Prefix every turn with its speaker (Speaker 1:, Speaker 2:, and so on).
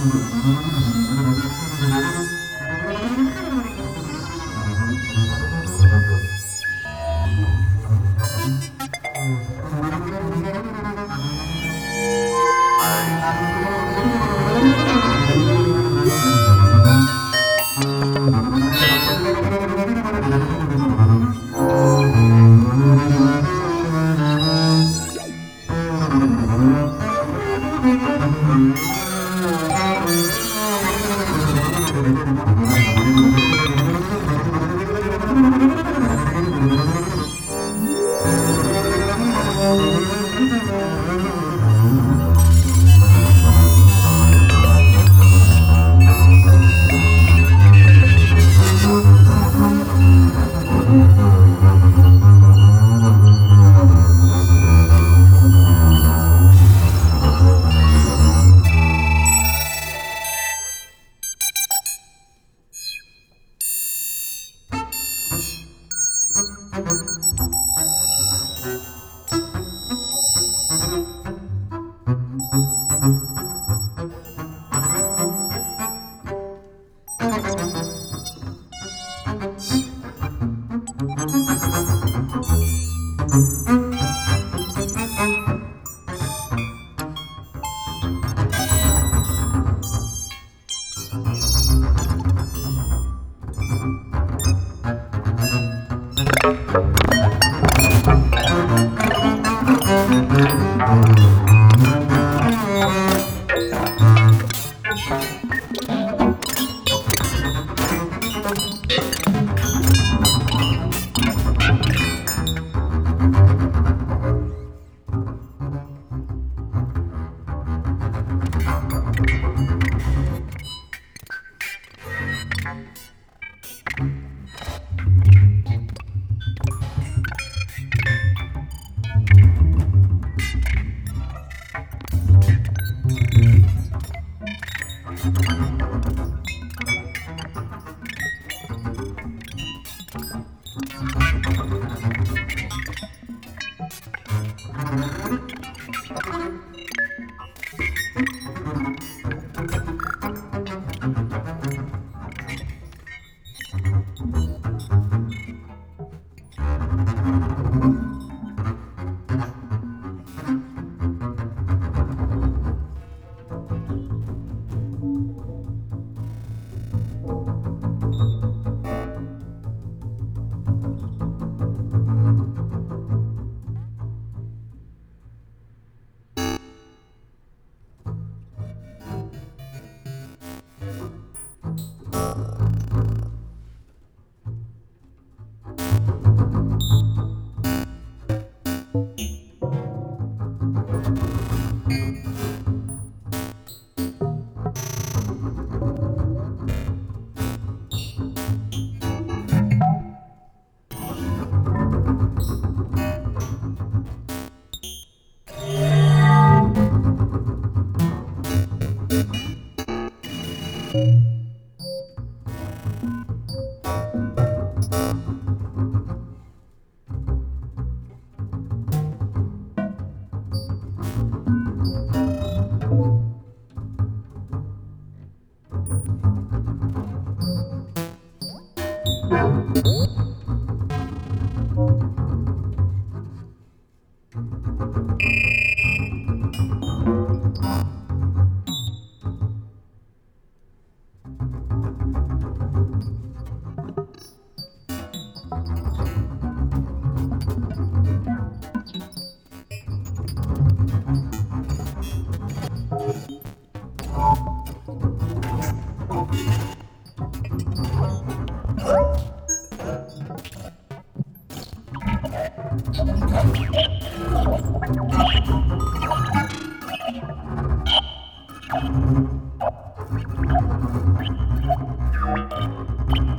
Speaker 1: Mm-hmm. Uh-huh. you Thank you.